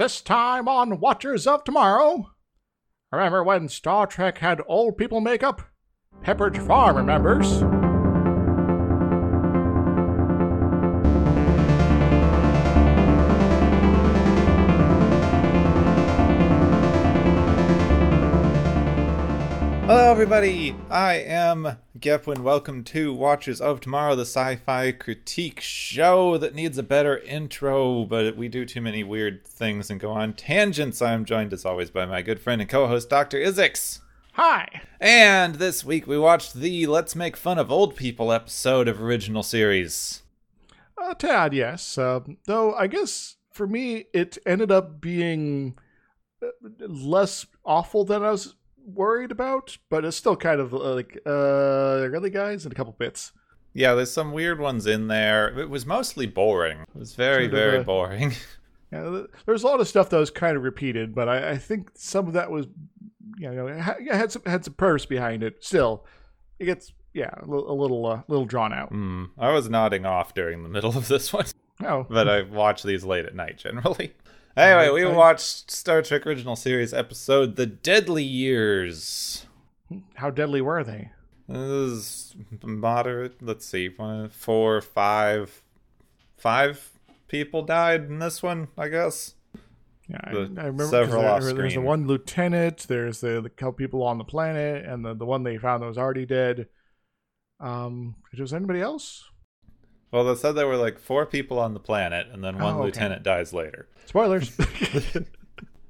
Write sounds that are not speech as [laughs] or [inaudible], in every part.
This time on Watchers of Tomorrow. Remember when Star Trek had old people makeup? Pepperidge Farm remembers. Hello, everybody. I am Gepwin. Welcome to Watchers of Tomorrow, the sci fi critique show that needs a better intro, but we do too many weird things and go on tangents. I am joined, as always, by my good friend and co host, Dr. Izix. Hi. And this week we watched the Let's Make Fun of Old People episode of original series. A tad, yes. Uh, though I guess for me, it ended up being uh, less awful than I was worried about, but it's still kind of uh, like, uh, really, guys, in a couple bits. Yeah, there's some weird ones in there. It was mostly boring. It was very, Sort of very a- boring. [laughs] Yeah, there's a lot of stuff that was kind of repeated, but I, I think some of that was, you know, had some had some purpose behind it. Still, it gets yeah a little a little, uh, little drawn out. Hmm. I was nodding off during the middle of this one. Oh, [laughs] but I watch these late at night generally. Anyway, we watched Star Trek original series episode "The Deadly Years." how deadly were they? This is moderate. Let's see, one, four, five, five people died in this one. I guess. Yeah, I, I remember several there- off there's the one lieutenant. There's the, the couple people on the planet, and the the one they found that was already dead. Um, was anybody else? Well, they said there were like four people on the planet, and then one Oh, okay. lieutenant dies later. Spoilers. [laughs] [laughs]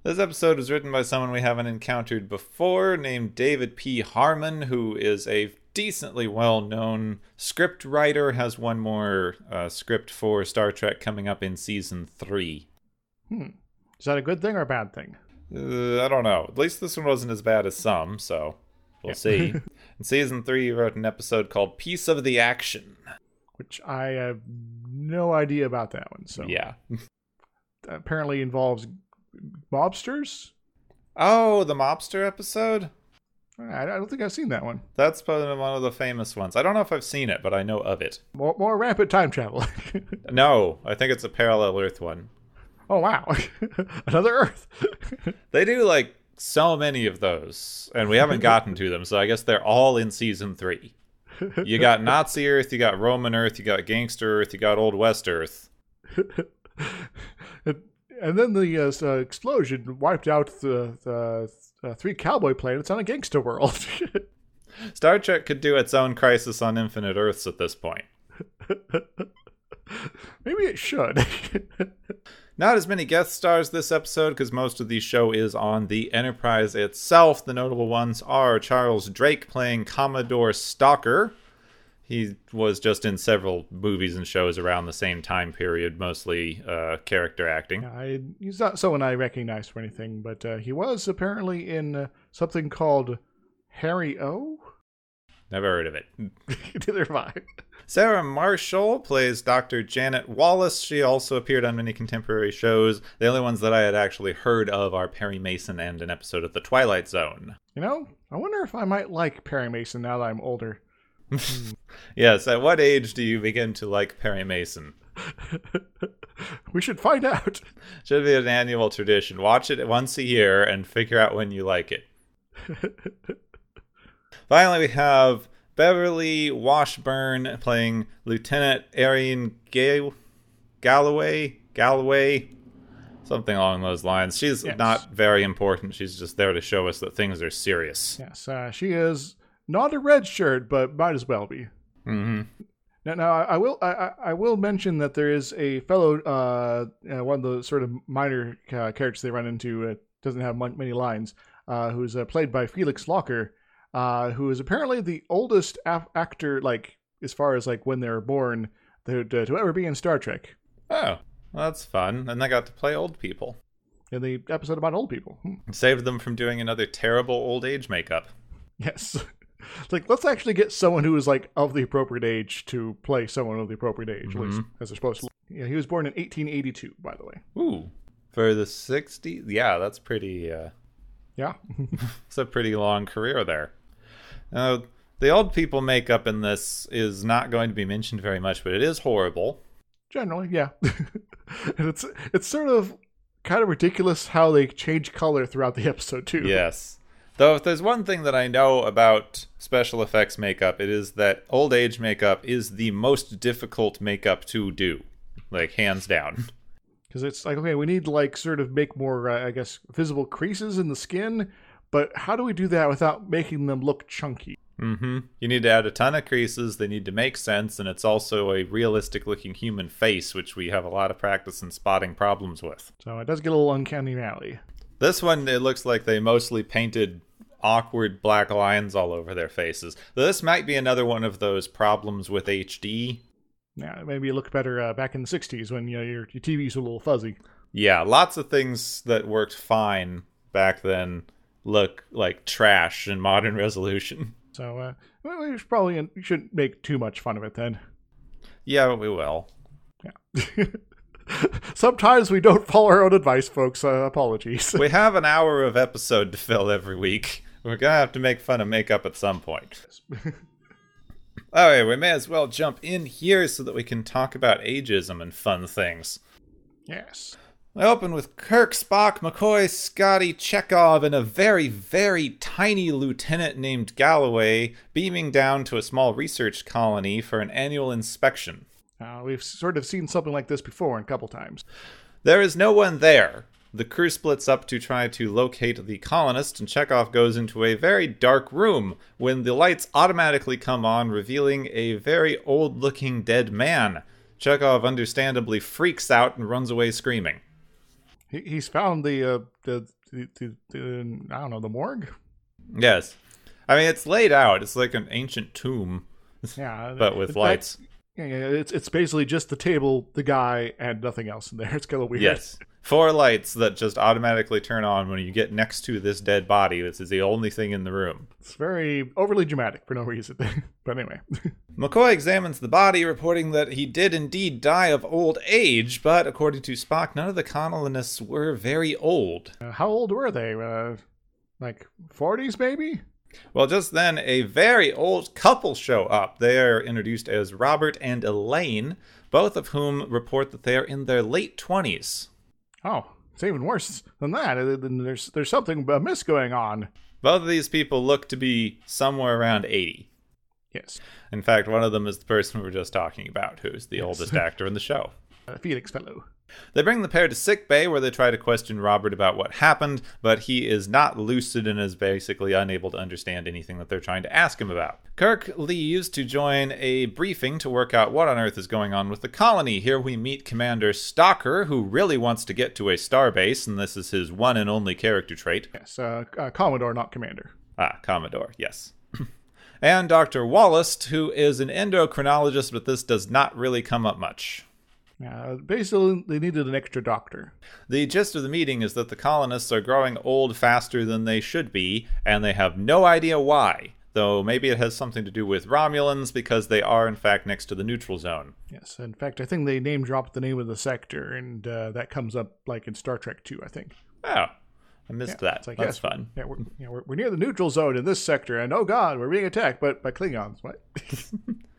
This episode was written by someone we haven't encountered before, named David P. Harmon, who is a decently well-known script writer. Has one more uh, script for Star Trek coming up in season three. hmm. Is that a good thing or a bad thing? Uh, I don't know. At least this one wasn't as bad as some, so we'll Yeah. see. [laughs] in season three, he wrote an episode called "Piece of the Action." Which I have no idea about that one. So Yeah. apparently involves mobsters. Oh, the mobster episode. I, I don't think I've seen that one. That's probably one of the famous ones. I don't know if I've seen it, but I know of it. More, more rampant time travel. [laughs] No, I think it's a parallel Earth one. oh wow, [laughs] another Earth. [laughs] They do like so many of those, and we haven't gotten to them, so I guess they're all in season three. You got Nazi Earth, you got Roman Earth, you got Gangster Earth, you got Old West Earth. [laughs] and, then the uh, uh, explosion wiped out the, the uh, three cowboy planets on a gangster world. [laughs] Star Trek could do its own Crisis on Infinite Earths at this point. [laughs] Maybe it should. Not as many guest stars this episode because most of the show is on the Enterprise itself. The notable ones are Charles Drake playing Commodore Stocker. He was just in several movies and shows around the same time period, mostly uh, character acting. I, he's not someone I recognize for anything, but uh, he was apparently in uh, something called Harry O. Never heard of it. [laughs] Neither have I. Sarah Marshall plays Dr. Janet Wallace. She also appeared on many contemporary shows. The only ones that I had actually heard of are Perry Mason and an episode of The Twilight Zone. You know, I wonder if I might like Perry Mason now that I'm older. [laughs] Yes, at what age do you begin to like Perry Mason? [laughs] we should find out. Should be an annual tradition. Watch it once a year and figure out when you like it. Finally, we have Beverly Washburn playing Lieutenant Arian Ga- Galloway. Galloway. Something along those lines. She's Yes. not very important. She's just there to show us that things are serious. Yes, uh, she is not a red shirt, but might as well be. hmm Now, now I, will I, I- will mention that there is a fellow uh, uh, one of the sort of minor uh, characters they run into uh, doesn't have many lines uh, who's uh, played by Felix Locher uh, who is apparently the oldest af- actor like as far as like when they were born to, to, to ever be in Star Trek Oh, well, that's fun. And they got to play old people. in the episode about old people. Hmm. Saved them from doing another terrible old age makeup. Yes. [laughs] It's like let's actually get someone who is like of the appropriate age to play someone of the appropriate age, at least as they're supposed to. Yeah, he was born in 1882, by the way. Ooh. For the 60s? Yeah, that's pretty. Uh, Yeah. [laughs] [laughs] it's a pretty long career there. Uh, the old people makeup in this is not going to be mentioned very much, but it is horrible. Generally, yeah. [laughs] and it's it's sort of kind of ridiculous how they change color throughout the episode too. Yes. Though if there's one thing that I know about special effects makeup, it is that old age makeup is the most difficult makeup to do. Like hands down. [laughs] because it's like okay, we need like sort of make more, uh, I guess, visible creases in the skin. But how do we do that without making them look chunky? Mm-hmm. You need to add a ton of creases. They need to make sense, and it's also a realistic-looking human face, which we have a lot of practice in spotting problems with. So it does get a little uncanny valley. This one, it looks like they mostly painted awkward black lines all over their faces. This might be another one of those problems with HD. Yeah, maybe it looked better uh, back in the '60s when you know, your your TVs were a little fuzzy. Yeah, lots of things that worked fine back then look like trash in modern [laughs] resolution. So uh, we should probably we shouldn't make too much fun of it then. Yeah, we will. Yeah. [laughs] Sometimes we don't follow our own advice, folks. Uh, apologies. We have an hour of episode to fill every week. We're gonna have to make fun of makeup at some point. Alright, [laughs] we may as well jump in here so that we can talk about ageism and fun things. yes. I open with Kirk, Spock, McCoy, Scotty, Chekov, and a very, very tiny lieutenant named Galloway beaming down to a small research colony for an annual inspection. Uh, we've sort of seen something like this before a couple times. There is no one there. The crew splits up to try to locate the colonist, and Chekov goes into a very dark room when the lights automatically come on, revealing a very old looking dead man. Chekov understandably freaks out and runs away screaming. He, he's found the, uh, the, the, the, the I don't know the morgue. Yes. I mean, it's laid out. It's like an ancient tomb, Yeah, [laughs] but with lights. Yeah, it's it's basically just the table, the guy, and nothing else in there. [laughs] It's kind of weird. Yes. Four lights that just automatically turn on when you get next to this dead body. This is the only thing in the room. it's very overly dramatic for no reason. [laughs] but anyway, [laughs] McCoy examines the body, reporting that he did indeed die of old age, but according to Spock, none of the colonists were very old. uh, how old were they? Uh, like forties, maybe. Well, just then, a very old couple show up. They are introduced as Robert and Elaine, both of whom report that they are in their late 20s. Oh, it's even worse than that. There's there's something amiss going on. Both of these people look to be somewhere around 80. Yes, In fact, one of them is the person we were just talking about, who's the oldest actor in the show. [laughs] uh, Felix fellow. They bring the pair to sick bay where they try to question Robert about what happened, but he is not lucid and is basically unable to understand anything that they're trying to ask him about. Kirk leaves to join a briefing to work out what on earth is going on with the colony. Here we meet Commander Stocker, who really wants to get to a starbase, and this is his one and only character trait. Yes, uh, uh, Commodore, not Commander. Ah, Commodore, yes. [laughs] and Dr. Wallace, who is an endocrinologist, but this does not really come up much. Uh, basically, they needed an extra doctor. The gist of the meeting is that the colonists are growing old faster than they should be, and they have no idea why. Though maybe it has something to do with Romulans because they are, in fact, next to the neutral zone. Yes, in fact, I think they name dropped the name of the sector, and uh, that comes up like in Star Trek 2, I think. Oh, I missed that. It's like, That's yes, fun. Yeah, we're, yeah we're, we're near the neutral zone in this sector, and oh god, we're being attacked, but by Klingons. What? [laughs]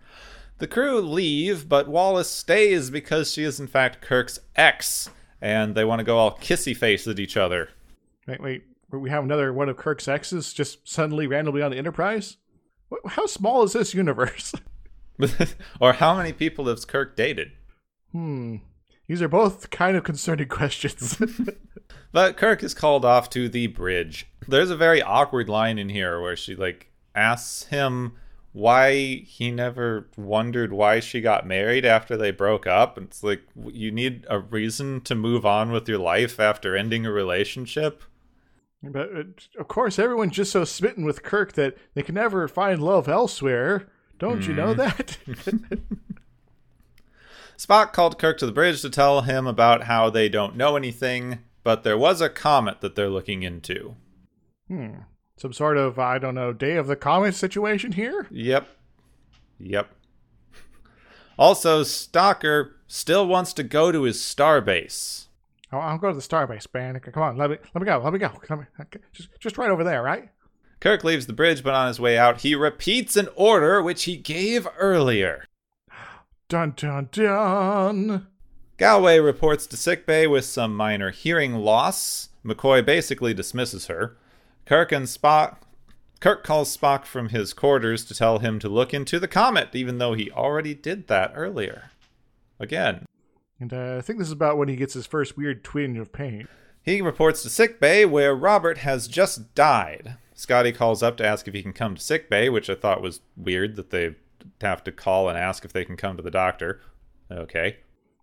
The crew leave, but Wallace stays because she is, in fact, Kirk's ex, and they want to go all kissy face at each other. wait, wait, we have another one of Kirk's exes just suddenly randomly on the Enterprise. How small is this universe? [laughs] [laughs] or how many people has Kirk dated? hmm. These are both kind of concerning [laughs] questions. But Kirk is called off to the bridge. There's a very awkward line in here where she like asks him why he never wondered why she got married after they broke up. It's like you need a reason to move on with your life after ending a relationship. but uh, of course, everyone's just so smitten with Kirk that they can never find love elsewhere. Don't you know that? [laughs] Spock called Kirk to the bridge to tell him about how they don't know anything, but there was a comet that they're looking into. hmm. Some sort of I don't know Day of the Comet situation here. Yep. Yep. Also, Stocker still wants to go to his starbase. I'll, I'll go to the starbase, man. Come on, let me let me go. Let me go. Let me, just just right over there, right? Kirk leaves the bridge, but on his way out, he repeats an order which he gave earlier. Dun dun dun. Galway reports to sickbay with some minor hearing loss. McCoy basically dismisses her. Kirk and Spock Kirk calls Spock from his quarters to tell him to look into the comet, even though he already did that earlier. Again. And uh, I think this is about when he gets his first weird twinge of pain. He reports to sickbay where Robert has just died. Scotty calls up to ask if he can come to sickbay, which I thought was weird that they have to call and ask if they can come to the doctor. Okay.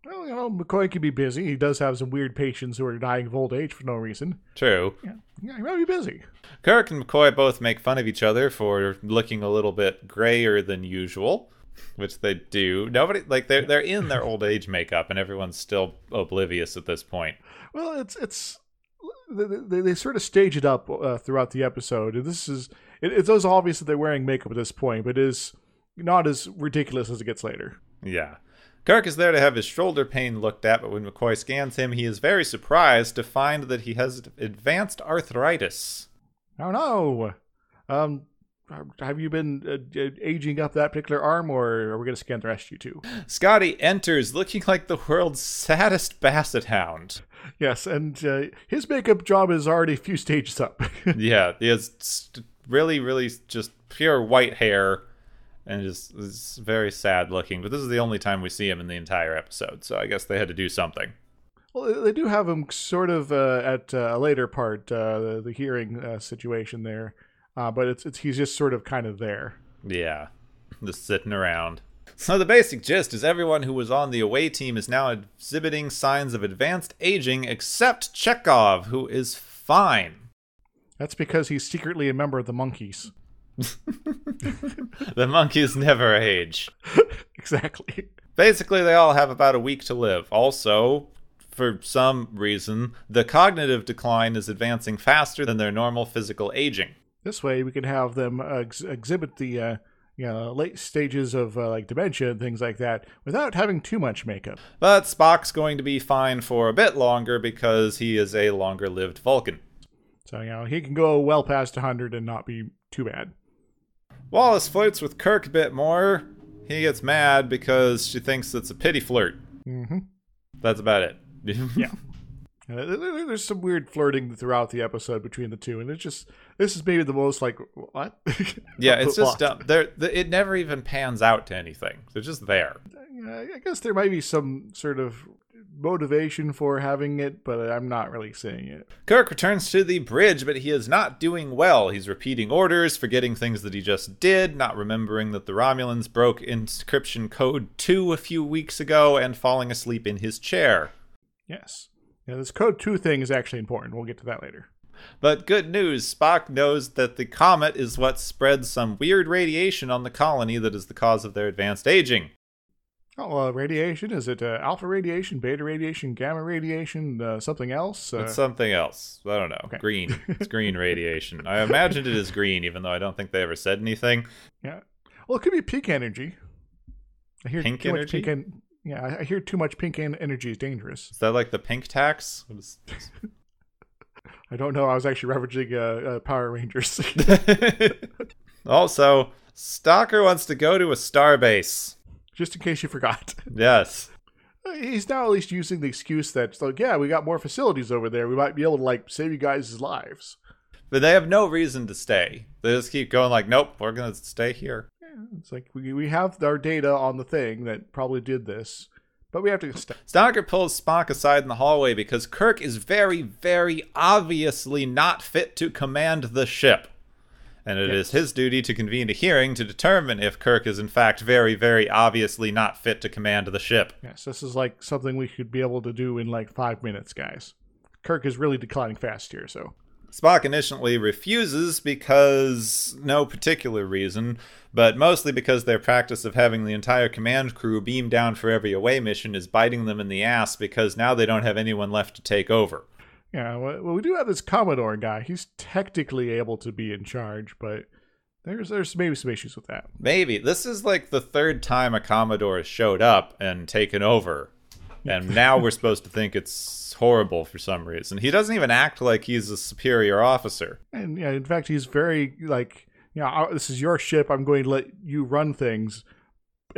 Well, you know, McCoy can be busy. He does have some weird patients who are dying of old age for no reason. True. Yeah, yeah he might be busy. Kirk and McCoy both make fun of each other for looking a little bit grayer than usual, which they do. Nobody like they're they're in their old age makeup, and everyone's still oblivious at this point. Well, it's it's they, they, they sort of stage it up uh, throughout the episode. This is it, it's obvious that they're wearing makeup at this point, but it is not as ridiculous as it gets later. Yeah. Kirk is there to have his shoulder pain looked at, but when McCoy scans him, he is very surprised to find that he has advanced arthritis. Oh no! Um, have you been uh, aging up that particular arm, or are we going to scan the rest of you too? Scotty enters looking like the world's saddest basset hound. Yes, and uh, his makeup job is already a few stages up. [laughs] yeah, he has really, really just pure white hair and just is very sad looking. But this is the only time we see him in the entire episode, so I guess they had to do something. Well, they do have him sort of uh, at uh, a later part, uh, the, the, hearing uh, situation there, uh, but it's, it's he's just sort of kind of there. Yeah, just sitting around. So the basic gist is everyone who was on the away team is now exhibiting signs of advanced aging, except Chekov, who is fine. That's because he's secretly a member of the Monkees. [laughs] the monkeys never age. [laughs] exactly. Basically, they all have about a week to live. Also, for some reason, the cognitive decline is advancing faster than their normal physical aging. This way, we can have them uh, ex- exhibit the uh, you know, late stages of uh, like dementia and things like that without having too much makeup. But Spock's going to be fine for a bit longer because he is a longer lived Vulcan. So, you know, he can go well past 100 and not be too bad. Wallace flirts with Kirk a bit more. He gets mad because she thinks it's a pity flirt. Mm-hmm. That's about it. yeah. [laughs] Uh, there's some weird flirting throughout the episode between the two, and it's just this is maybe the most like what? [laughs] yeah, it's just dumb. There, it never even pans out to anything. They're just there. I guess there might be some sort of motivation for having it, but I'm not really seeing it. Kirk returns to the bridge, but he is not doing well. He's repeating orders, forgetting things that he just did, not remembering that the Romulans broke encryption code 2 a few weeks ago, and falling asleep in his chair. Yes. Yeah, this code 2 thing is actually important. We'll get to that later. But good news Spock knows that the comet is what spreads some weird radiation on the colony that is the cause of their advanced aging. Oh, uh, radiation? Is it uh, alpha radiation, beta radiation, gamma radiation, uh, something else? Uh, it's something else. I don't know. Okay. Green. It's [laughs] green radiation. I imagined it as green, even though I don't think they ever said anything. Yeah. Well, it could be peak energy. I hear pink too energy. Much pink en- yeah, I hear too much pink en- energy is dangerous. Is that like the pink tax? [laughs] I don't know. I was actually referencing uh, uh, Power Rangers. [laughs] also, Stocker wants to go to a starbase just in case you forgot. [laughs] Yes. He's now at least using the excuse that, like, yeah, we got more facilities over there. We might be able to, like, save you guys' lives. But they have no reason to stay. They just keep going, like, nope, we're going to stay here. Yeah, it's like we, we have our data on the thing that probably did this, but we have to stay. Stocker pulls Spock aside in the hallway because Kirk is very, very obviously not fit to command the ship and it yes. is his duty to convene a hearing to determine if Kirk is in fact very, very obviously not fit to command the ship. Yes, this is like something we should be able to do in like five minutes, guys. Kirk is really declining fast here, so. Spock initially refuses because no particular reason, but mostly because their practice of having the entire command crew beam down for every away mission is biting them in the ass because now they don't have anyone left to take over. Yeah, well, we do have this Commodore guy. He's technically able to be in charge, but there's there's maybe some issues with that. Maybe this is like the third time a Commodore has showed up and taken over, and now we're supposed to think it's horrible for some reason. He doesn't even act like he's a superior officer. And yeah, in fact, he's very like, you uh, know, this is your ship. I'm going to let you run things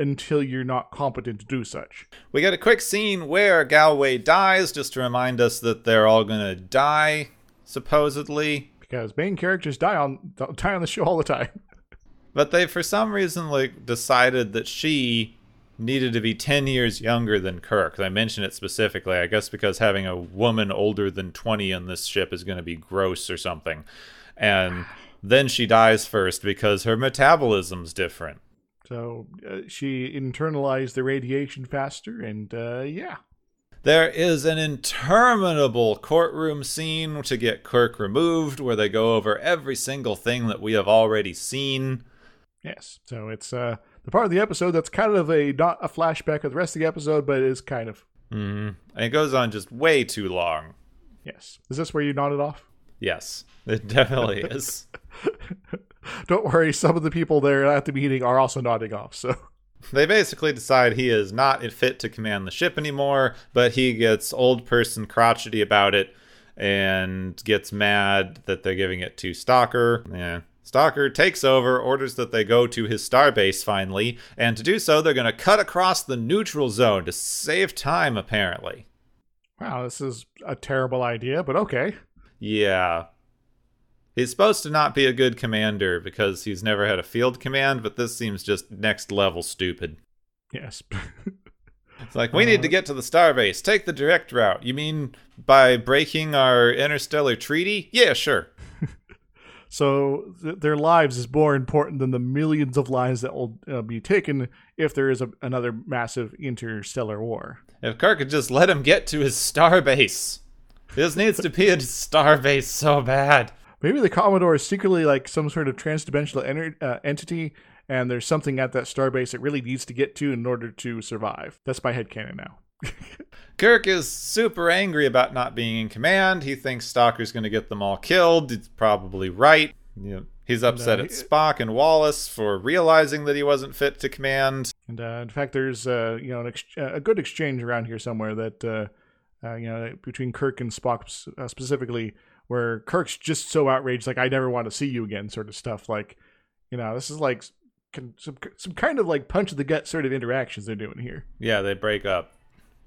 until you're not competent to do such. We get a quick scene where Galway dies, just to remind us that they're all gonna die, supposedly. Because main characters die on die on the show all the time. [laughs] But they, for some reason, like decided that she needed to be 10 years younger than Kirk. I mention it specifically, I guess because having a woman older than 20 on this ship is going to be gross or something. And then she dies first because her metabolism's different. So uh, she internalized the radiation faster, and uh, yeah. There is an interminable courtroom scene to get Kirk removed where they go over every single thing that we have already seen. Yes. So it's uh, the part of the episode that's kind of a not a flashback of the rest of the episode, but it is kind of. Mm-hmm. And it goes on just way too long. Yes. Is this where you nodded off? Yes, it definitely is. [laughs] [laughs] Don't worry, some of the people there at the meeting are also nodding off, so. They basically decide he is not fit to command the ship anymore, but he gets old person crotchety about it and gets mad that they're giving it to Stocker. Yeah. Stocker takes over, orders that they go to his starbase finally, and to do so, they're going to cut across the neutral zone to save time, apparently. Wow, this is a terrible idea, but okay. Yeah. He's supposed to not be a good commander because he's never had a field command, but this seems just next level stupid. Yes. [laughs] it's like, we uh, need to get to the starbase. Take the direct route. You mean by breaking our interstellar treaty? Yeah, sure. [laughs] so th- their lives is more important than the millions of lives that will uh, be taken if there is a, another massive interstellar war. If Kirk could just let him get to his starbase. This needs to be a starbase so bad. Maybe the Commodore is secretly like some sort of transdimensional ener- uh, entity, and there's something at that starbase it really needs to get to in order to survive. That's my headcanon now. [laughs] Kirk is super angry about not being in command. He thinks Stocker's going to get them all killed. He's probably right. You know, he's upset and, uh, at Spock and Wallace for realizing that he wasn't fit to command. And uh, in fact, there's uh, you know ex- uh, a good exchange around here somewhere that uh, uh, you know between Kirk and Spock specifically where Kirk's just so outraged, like I never want to see you again, sort of stuff. Like, you know, this is like some some kind of like punch of the gut sort of interactions they're doing here. Yeah, they break up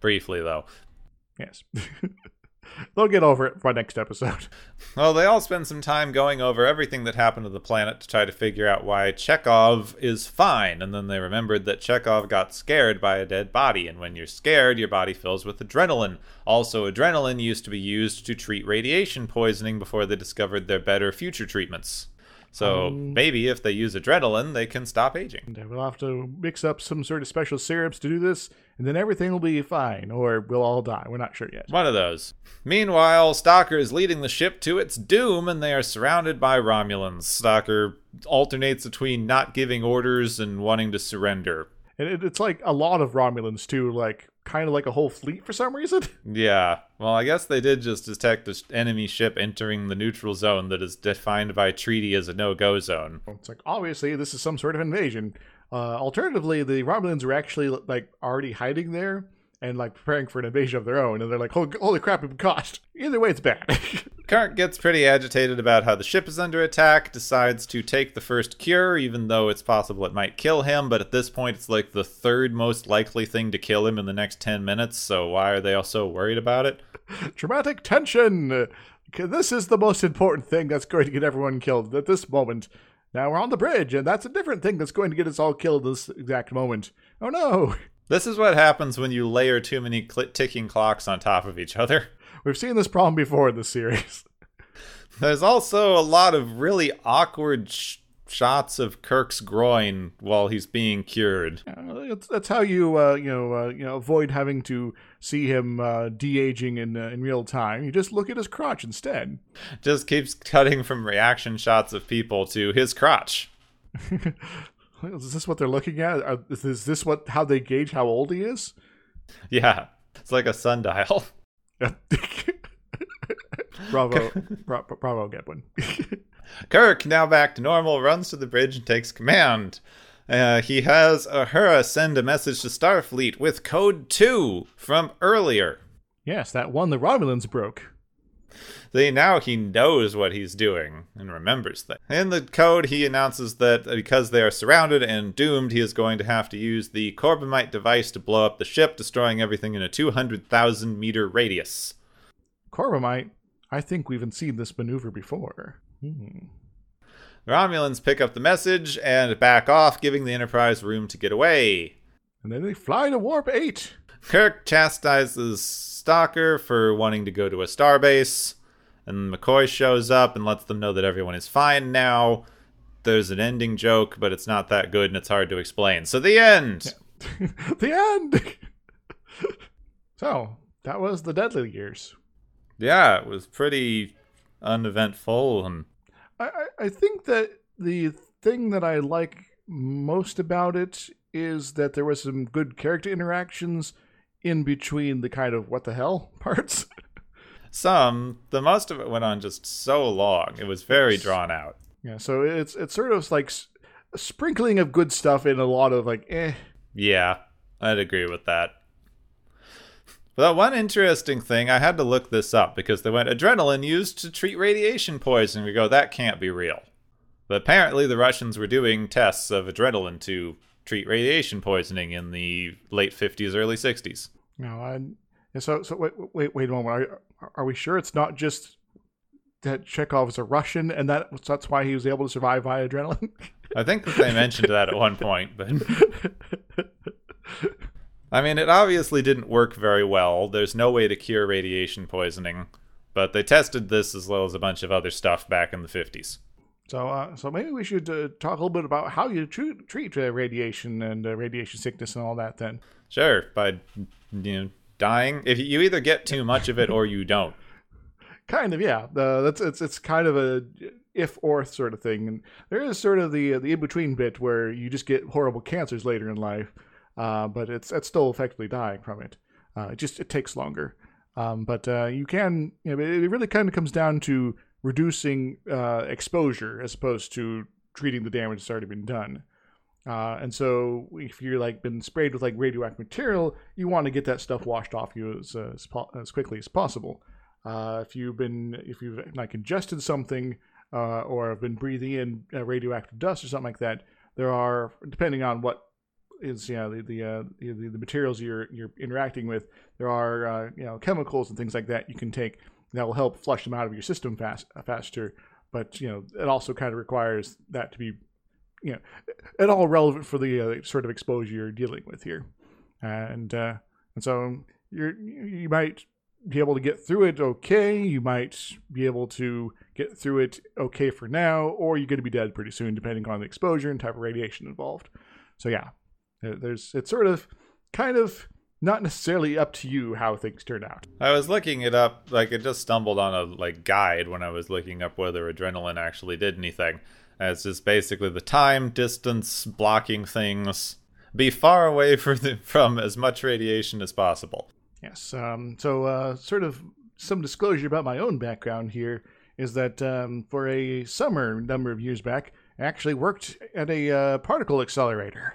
briefly though. Yes. [laughs] [laughs] They'll get over it by next episode. [laughs] Well, they all spend some time going over everything that happened to the planet to try to figure out why Chekov is fine. And then they remembered that Chekov got scared by a dead body. And when you're scared, your body fills with adrenaline. Also, adrenaline used to be used to treat radiation poisoning before they discovered their better future treatments. So um, maybe if they use adrenaline, they can stop aging. We'll have to mix up some sort of special syrups to do this, and then everything will be fine, or we'll all die. We're not sure yet. One of those. Meanwhile, Stocker is leading the ship to its doom, and they are surrounded by Romulans. Stocker alternates between not giving orders and wanting to surrender. And it's like a lot of Romulans too, like kind of like a whole fleet for some reason. [laughs] Yeah. Well, I guess they did just detect an enemy ship entering the neutral zone that is defined by treaty as a no-go zone. It's like obviously this is some sort of invasion. Uh, alternatively, the Romulans were actually like already hiding there and like preparing for an invasion of their own, and they're like, "Holy, holy crap, we've been caught." [laughs] Either way, it's bad. [laughs] Kirk gets pretty agitated about how the ship is under attack, decides to take the first cure, even though it's possible it might kill him, but at this point it's like the third most likely thing to kill him in the next 10 minutes, so why are they all so worried about it? [laughs] Dramatic tension! This is the most important thing that's going to get everyone killed at this moment. Now we're on the bridge, and that's a different thing that's going to get us all killed this exact moment. Oh no! This is what happens when you layer too many cl- ticking clocks on top of each other. We've seen this problem before in the series. [laughs] There's also a lot of really awkward sh- shots of Kirk's groin while he's being cured. Uh, that's how you uh, you know uh, you know avoid having to see him uh, de aging in uh, in real time. You just look at his crotch instead. Just keeps cutting from reaction shots of people to his crotch. [laughs] is this what they're looking at? is this what how they gauge how old he is? Yeah, it's like a sundial. [laughs] [laughs] bravo, [laughs] bra- bravo, Gedwin. [laughs] Kirk, now back to normal, runs to the bridge and takes command. Uh, he has Uhura send a message to Starfleet with code 2 from earlier. Yes, that one the Romulans broke. They now he knows what he's doing and remembers things. In the code, he announces that because they are surrounded and doomed, he is going to have to use the Corbomite device to blow up the ship, destroying everything in a 200,000 meter radius. Corbomite, I think we've seen this maneuver before. Hmm. The Romulans pick up the message and back off, giving the Enterprise room to get away. And then they fly to Warp 8. Kirk chastises Stocker for wanting to go to a starbase, and McCoy shows up and lets them know that everyone is fine now. There's an ending joke, but it's not that good and it's hard to explain. So the end. [laughs] the end. [laughs] so that was the Deadly Years. Yeah, it was pretty uneventful and I, I think that the thing that I like most about it is that there was some good character interactions in between the kind of what the hell [laughs] parts. Some, the most of it went on just so long. It was very drawn out. Yeah, so it's it's sort of like a sprinkling of good stuff in a lot of like eh. Yeah, I'd agree with that. But one interesting thing, I had to look this up because they went adrenaline used to treat radiation poisoning. We go, that can't be real. But apparently, the Russians were doing tests of adrenaline to treat radiation poisoning in the late 50s, early 60s. No, I. So, so wait, wait, wait a moment. Are, are we sure it's not just that Chekov is a Russian and that that's why he was able to survive via adrenaline? I think that they mentioned that at one point, but. I mean, it obviously didn't work very well. There's no way to cure radiation poisoning, but they tested this as well as a bunch of other stuff back in the 50s. So, uh, so maybe we should uh, talk a little bit about how you treat, treat uh, radiation and uh, radiation sickness and all that. Then, sure, by you know dying. If you either get too much of it or you don't. [laughs] kind of, yeah. that's it's it's kind of a if or sort of thing, and there is sort of the the in between bit where you just get horrible cancers later in life uh, but it's it's still effectively dying from it. Uh, it just it takes longer, um, but uh, you can you know it really kind of comes down to reducing uh, exposure as opposed to treating the damage that's already been done. Uh, and so if you're like been sprayed with like radioactive material, you want to get that stuff washed off you as as, as quickly as possible. if you've been if you've like ingested something or have been breathing in radioactive dust or something like that, there are depending on what is you know the the, uh, the, the materials you're you're interacting with. There are uh, you know chemicals and things like that you can take that will help flush them out of your system fast uh, faster. But you know it also kind of requires that to be you know at all relevant for the uh, sort of exposure you're dealing with here, and uh, and so you're you might be able to get through it okay. You might be able to get through it okay for now, or you're going to be dead pretty soon, depending on the exposure and type of radiation involved. So yeah, there's it's sort of kind of not necessarily up to you how things turn out. I was looking it up, like it just stumbled on a like guide when I was looking up whether adrenaline actually did anything. And it's just basically the time, distance, blocking things, be far away [laughs] from the, from as much radiation as possible. Yes. Um, so, uh, sort of some disclosure about my own background here is that um, for a summer number of years back, I actually worked at a uh, particle accelerator.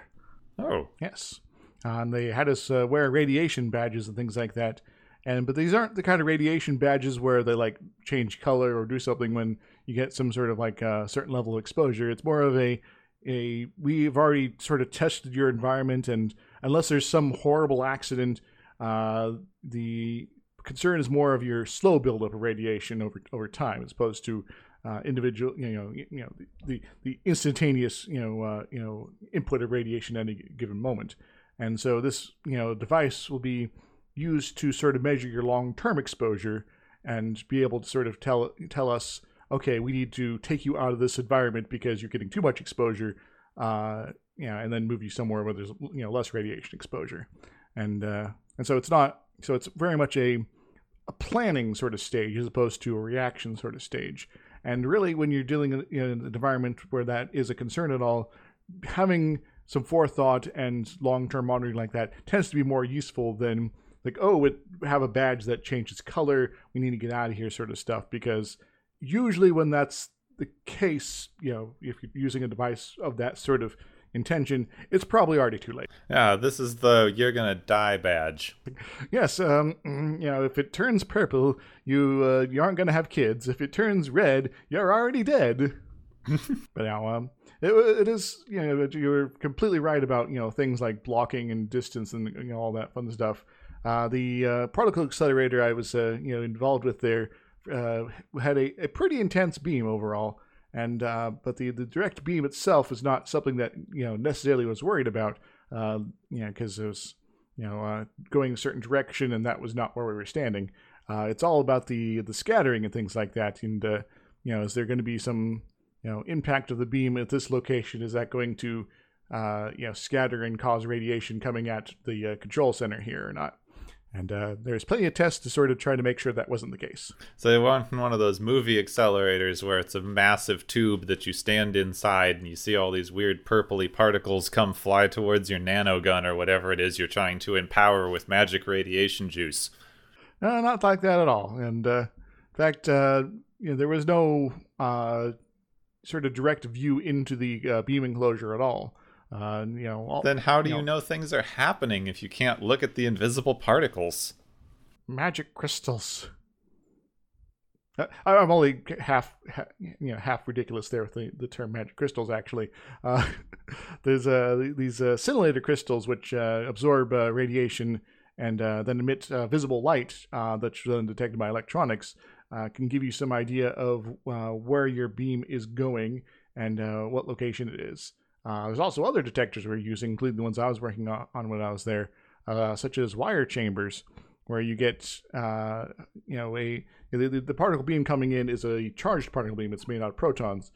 Oh, yes. Uh, and they had us uh, wear radiation badges and things like that. And but these aren't the kind of radiation badges where they like change color or do something when you get some sort of like a certain level of exposure. It's more of a a we've already sort of tested your environment, and unless there's some horrible accident, uh, the concern is more of your slow buildup of radiation over over time, as opposed to uh, individual, you know, you know, the, the, the instantaneous, you know, uh, you know, input of radiation at any given moment. And so this, you know, device will be used to sort of measure your long-term exposure and be able to sort of tell tell us, okay, we need to take you out of this environment because you're getting too much exposure, uh, yeah, and then move you somewhere where there's you know less radiation exposure, and uh, and so it's not so it's very much a a planning sort of stage as opposed to a reaction sort of stage. And really, when you're dealing in an environment where that is a concern at all, having some forethought and long-term monitoring like that tends to be more useful than like, oh, it have a badge that changes color. We need to get out of here, sort of stuff. Because usually, when that's the case, you know, if you're using a device of that sort of intention, it's probably already too late. Yeah, this is the you're gonna die badge. [laughs] Yes, um, you know, if it turns purple, you uh, you aren't gonna have kids. If it turns red, you're already dead. [laughs] but now, um, it, it is you know you're completely right about you know things like blocking and distance and you know all that fun stuff. Uh, the uh, particle accelerator I was uh, you know involved with there uh, had a, a pretty intense beam overall, and uh, but the the direct beam itself is not something that you know necessarily was worried about. Uh, you know because it was you know going a certain direction, and that was not where we were standing. It's all about the the scattering and things like that, and you know is there going to be some you know impact of the beam at this location? Is that going to uh, you know scatter and cause radiation coming at the uh, control center here or not? And uh, there's plenty of tests to sort of try to make sure that wasn't the case. So they want one of those movie accelerators where it's a massive tube that you stand inside and you see all these weird purpley particles come fly towards your nanogun or whatever it is you're trying to empower with magic radiation juice. Uh, not like that at all. And uh, in fact, uh, you know, there was no uh, sort of direct view into the uh, beam enclosure at all. Uh, you know, all, Then how do you you know- know things are happening if you can't look at the invisible particles? magic crystals. Uh, I'm only half, ha you know, half ridiculous there with the, the term magic crystals. Actually, uh, [laughs] there's uh, these uh, scintillator crystals which uh, absorb uh, radiation and uh, then emit uh, visible light uh, that's then detected by electronics. Uh, can give you some idea of uh, where your beam is going and uh, what location it is. Uh, there's also other detectors we're using, including the ones I was working on, when I was there, uh, such as wire chambers, where you get, uh, you know, a the, the, particle beam coming in is a charged particle beam. It's made out of protons.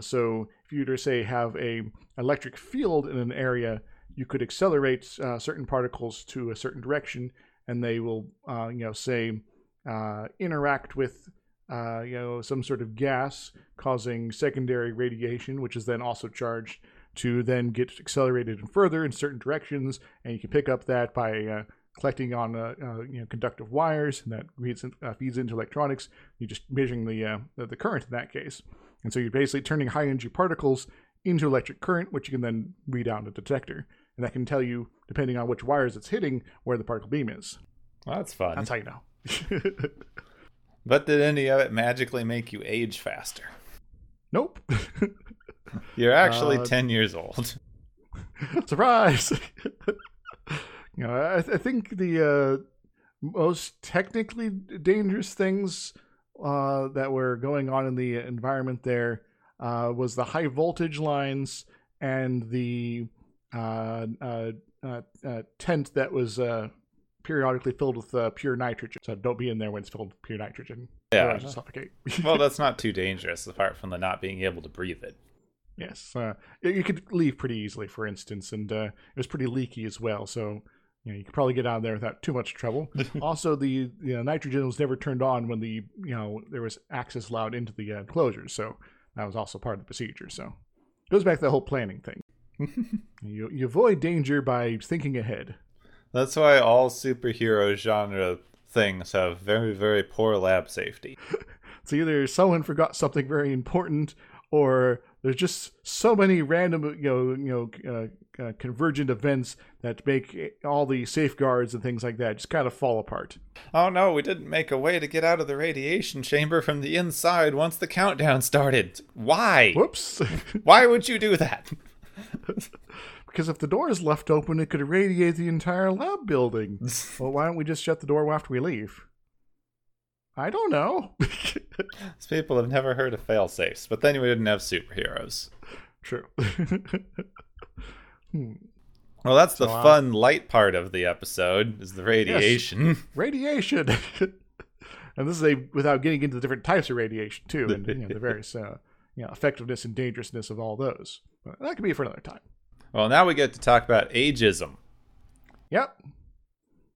So if you were to say have a electric field in an area, you could accelerate certain particles to a certain direction, and they will, you know, say uh, interact with, uh, you know, some sort of gas causing secondary radiation, which is then also charged to then get accelerated and further in certain directions, and you can pick up that by uh, collecting on uh, uh, you know conductive wires, and that reads, uh, feeds into electronics. You're just measuring the, uh, the current in that case, and so you're basically turning high energy particles into electric current, which you can then read on a detector, and that can tell you depending on which wires it's hitting where the particle beam is. Well, that's fun. That's how you know. [laughs] But did any of it magically make you age faster? nope. [laughs] You're actually Uh, 10 years old. [laughs] Surprise! you know, I, I think the uh, most technically dangerous things uh, that were going on in the environment there uh, was the high voltage lines and the uh, uh, uh, uh, tent that was uh, periodically filled with uh, pure nitrogen. So don't be in there when it's filled with pure nitrogen. Yeah. You'll suffocate. [laughs] well, that's not too dangerous apart from the not being able to breathe it. Yes, uh, you could leave pretty easily, for instance, and uh, it was pretty leaky as well. So you know you could probably get out of there without too much trouble. [laughs] also, the you know, nitrogen was never turned on when the you know there was access allowed into the uh, enclosures, so that was also part of the procedure. So it goes back to the whole planning thing. [laughs] you you avoid danger by thinking ahead. That's why all superhero genre things have very, very poor lab safety. [laughs] It's either someone forgot something very important, or there's just so many random, you know, you know, uh, uh, convergent events that make all the safeguards and things like that just kind of fall apart. Oh no, we didn't make a way to get out of the radiation chamber from the inside once the countdown started. Why? Whoops! [laughs] Why would you do that? [laughs] because if the door is left open, it could irradiate the entire lab building. [laughs] well, why don't we just shut the door after we leave? I don't know. [laughs] These people have never heard of fail safes, but then we didn't have superheroes. True. [laughs] Hmm. Well, that's the So, uh, fun, light part of the episode is the radiation. radiation. and this is a without getting into the different types of radiation too, and you know, the various uh, you know effectiveness and dangerousness of all those. But that could be for another time. Well, now we get to talk about ageism. Yep.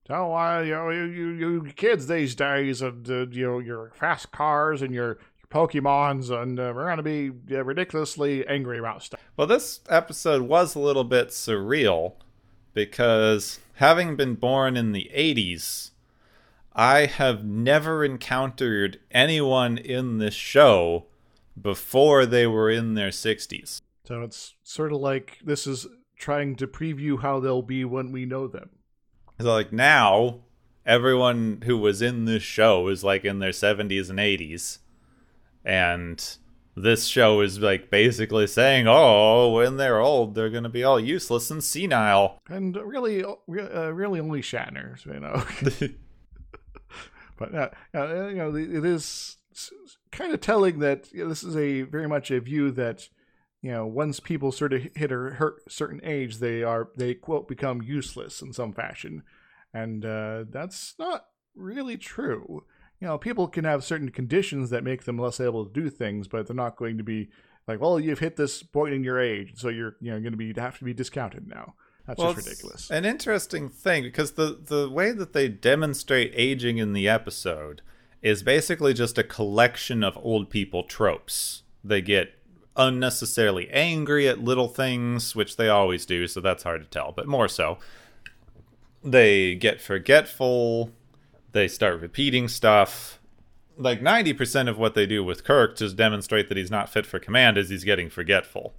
So, uh, you know, you, you, you kids these days, and uh, you know, your fast cars and your, your Pokemons, and uh, we're gonna be uh, ridiculously angry about stuff. Well, this episode was a little bit surreal because having been born in the 80s, I have never encountered anyone in this show before they were in their 60s. So it's sort of like this is trying to preview how they'll be when we know them. So like now, everyone who was in this show is like in their 70s and 80s. And this show is like basically saying, "Oh, when they're old, they're going to be all useless and senile." And really, uh, really only Shatner, you know. [laughs] but uh, uh, you know, it is kind of telling that you know, this is a very much a view that you know once people sort of hit a certain age, they are they quote become useless in some fashion, and uh, that's not really true. You know, people can have certain conditions that make them less able to do things, but they're not going to be like, well, you've hit this point in your age, so you're you know going to be have to be discounted now. That's well, just ridiculous. An interesting thing because the the way that they demonstrate aging in the episode is basically just a collection of old people tropes. They get unnecessarily angry at little things, which they always do, so that's hard to tell, but more so. They get forgetful, they start repeating stuff. Like 90% of what they do with Kirk to demonstrate that he's not fit for command is he's getting forgetful.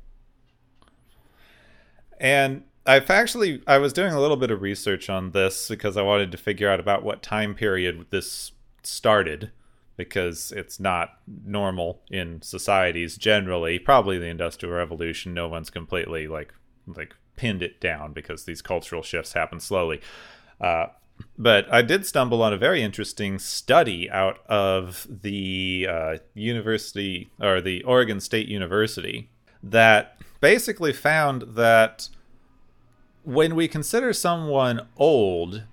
And I've actually I was doing a little bit of research on this because I wanted to figure out about what time period this started because it's not normal in societies generally. Probably the Industrial Revolution. No one's completely like like pinned it down because these cultural shifts happen slowly. Uh, but I did stumble on a very interesting study out of the uh, university or the Oregon State University that basically found that when we consider someone old,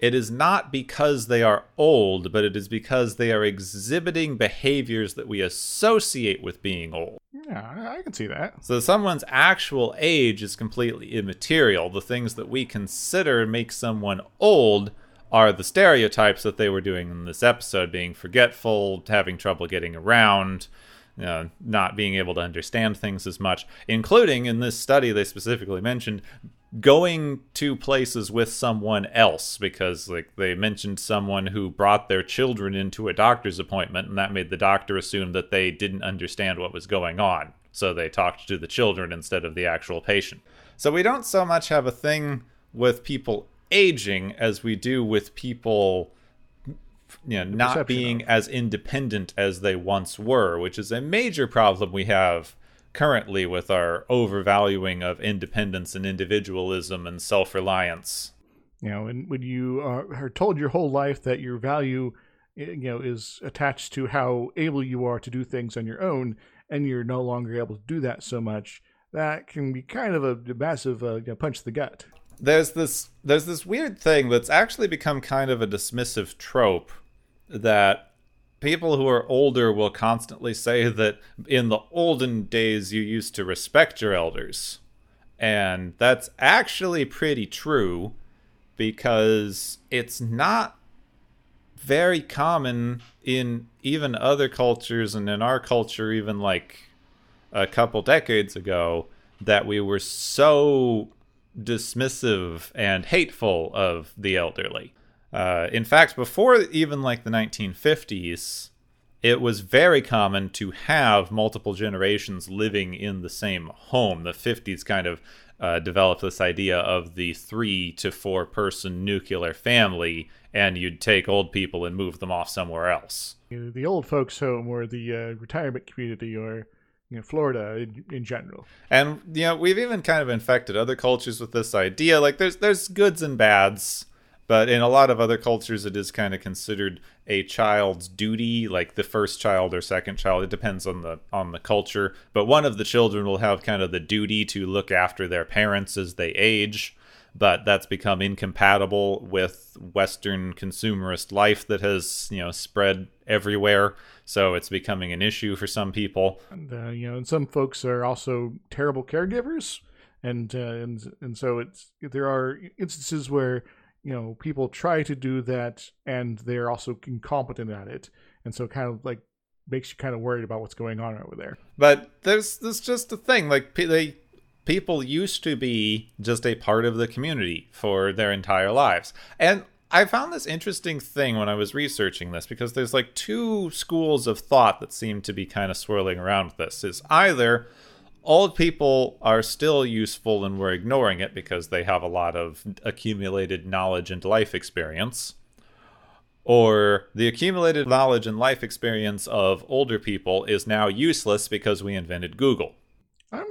it is not because they are old, but it is because they are exhibiting behaviors that we associate with being old. Yeah, I can see that. So someone's actual age is completely immaterial. The things that we consider make someone old are the stereotypes that they were doing in this episode being forgetful, having trouble getting around, uh, not being able to understand things as much, including in this study, they specifically mentioned going to places with someone else because like they mentioned someone who brought their children into a doctor's appointment and that made the doctor assume that they didn't understand what was going on. So they talked to the children instead of the actual patient. So we don't so much have a thing with people aging as we do with people you know, not being as independent as they once were, which is a major problem we have currently with our overvaluing of independence and individualism and self-reliance. You know, and when you are told your whole life that your value, you know, is attached to how able you are to do things on your own, and you're no longer able to do that so much, that can be kind of a massive uh, punch to the gut there's this there's this weird thing that's actually become kind of a dismissive trope that people who are older will constantly say that in the olden days you used to respect your elders. And that's actually pretty true because it's not very common in even other cultures and in our culture even like a couple decades ago that we were so dismissive and hateful of the elderly. Uh, in fact, before even like the 1950s, it was very common to have multiple generations living in the same home. The 50s kind of uh, developed this idea of the three to four person nuclear family, and you'd take old people and move them off somewhere else. The old folks' home or the uh, retirement community or you know, Florida in, in, general. And you know, we've even kind of infected other cultures with this idea. Like there's there's goods and bads, but in a lot of other cultures it is kind of considered a child's duty, like the first child or second child. It depends on the on the culture, but one of the children will have kind of the duty to look after their parents as they age. But that's become incompatible with Western consumerist life that has, you know, spread everywhere so it's becoming an issue for some people. And uh, you know, and some folks are also terrible caregivers, and uh, and and so it's there are instances where you know people try to do that and they're also incompetent at it, and so kind of like makes you kind of worried about what's going on over there. But there's there's just a thing like they people used to be just a part of the community for their entire lives. And I found this interesting thing when I was researching this because there's like two schools of thought that seem to be kind of swirling around with this. Is either old people are still useful and we're ignoring it because they have a lot of accumulated knowledge and life experience. Or the accumulated knowledge and life experience of older people is now useless because we invented Google. I'm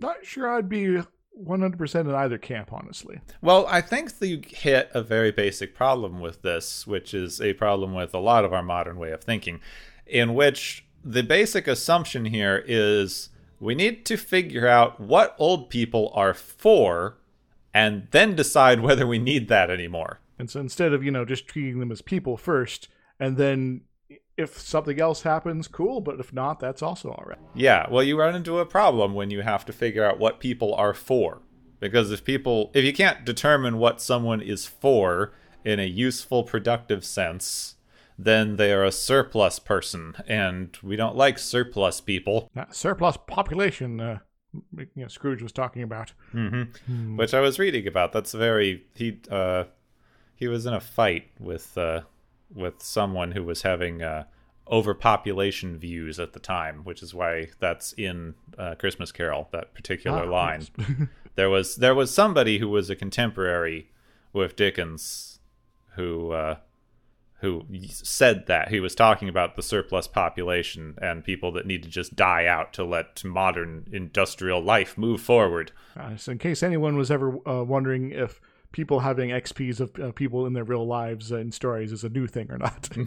not sure I'd be 100% in either camp, honestly. Well, I think you hit a very basic problem with this, which is a problem with a lot of our modern way of thinking, in which the basic assumption here is we need to figure out what old people are for and then decide [laughs] whether we need that anymore. And so instead of, you know, just treating them as people first, and then if something else happens, cool, but if not, that's also all right. Yeah, well, you run into a problem when you have to figure out what people are for. Because if people, if you can't determine what someone is for in a useful, productive sense, then they are a surplus person, and we don't like surplus people. That surplus population, uh, you know, Scrooge was talking about. Mm-hmm. Which I was reading about. That's very he uh, he was in a fight with uh, with someone who was having uh, overpopulation views at the time, which is why that's in uh, Christmas Carol. That particular Ah, line. yes. [laughs] there was there was somebody who was a contemporary with Dickens who uh, who said that he was talking about the surplus population and people that need to just die out to let modern industrial life move forward. Uh, so in case anyone was ever uh, wondering if people having XPs of uh, people in their real lives in stories is a new thing or not. [laughs]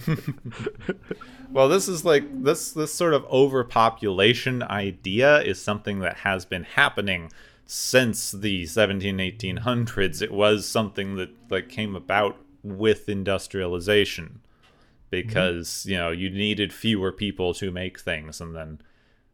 Well, this is like this this sort of overpopulation idea is something that has been happening since the 17 1800s. It was something that like came about with industrialization because, mm-hmm. you know, you needed fewer people to make things. And then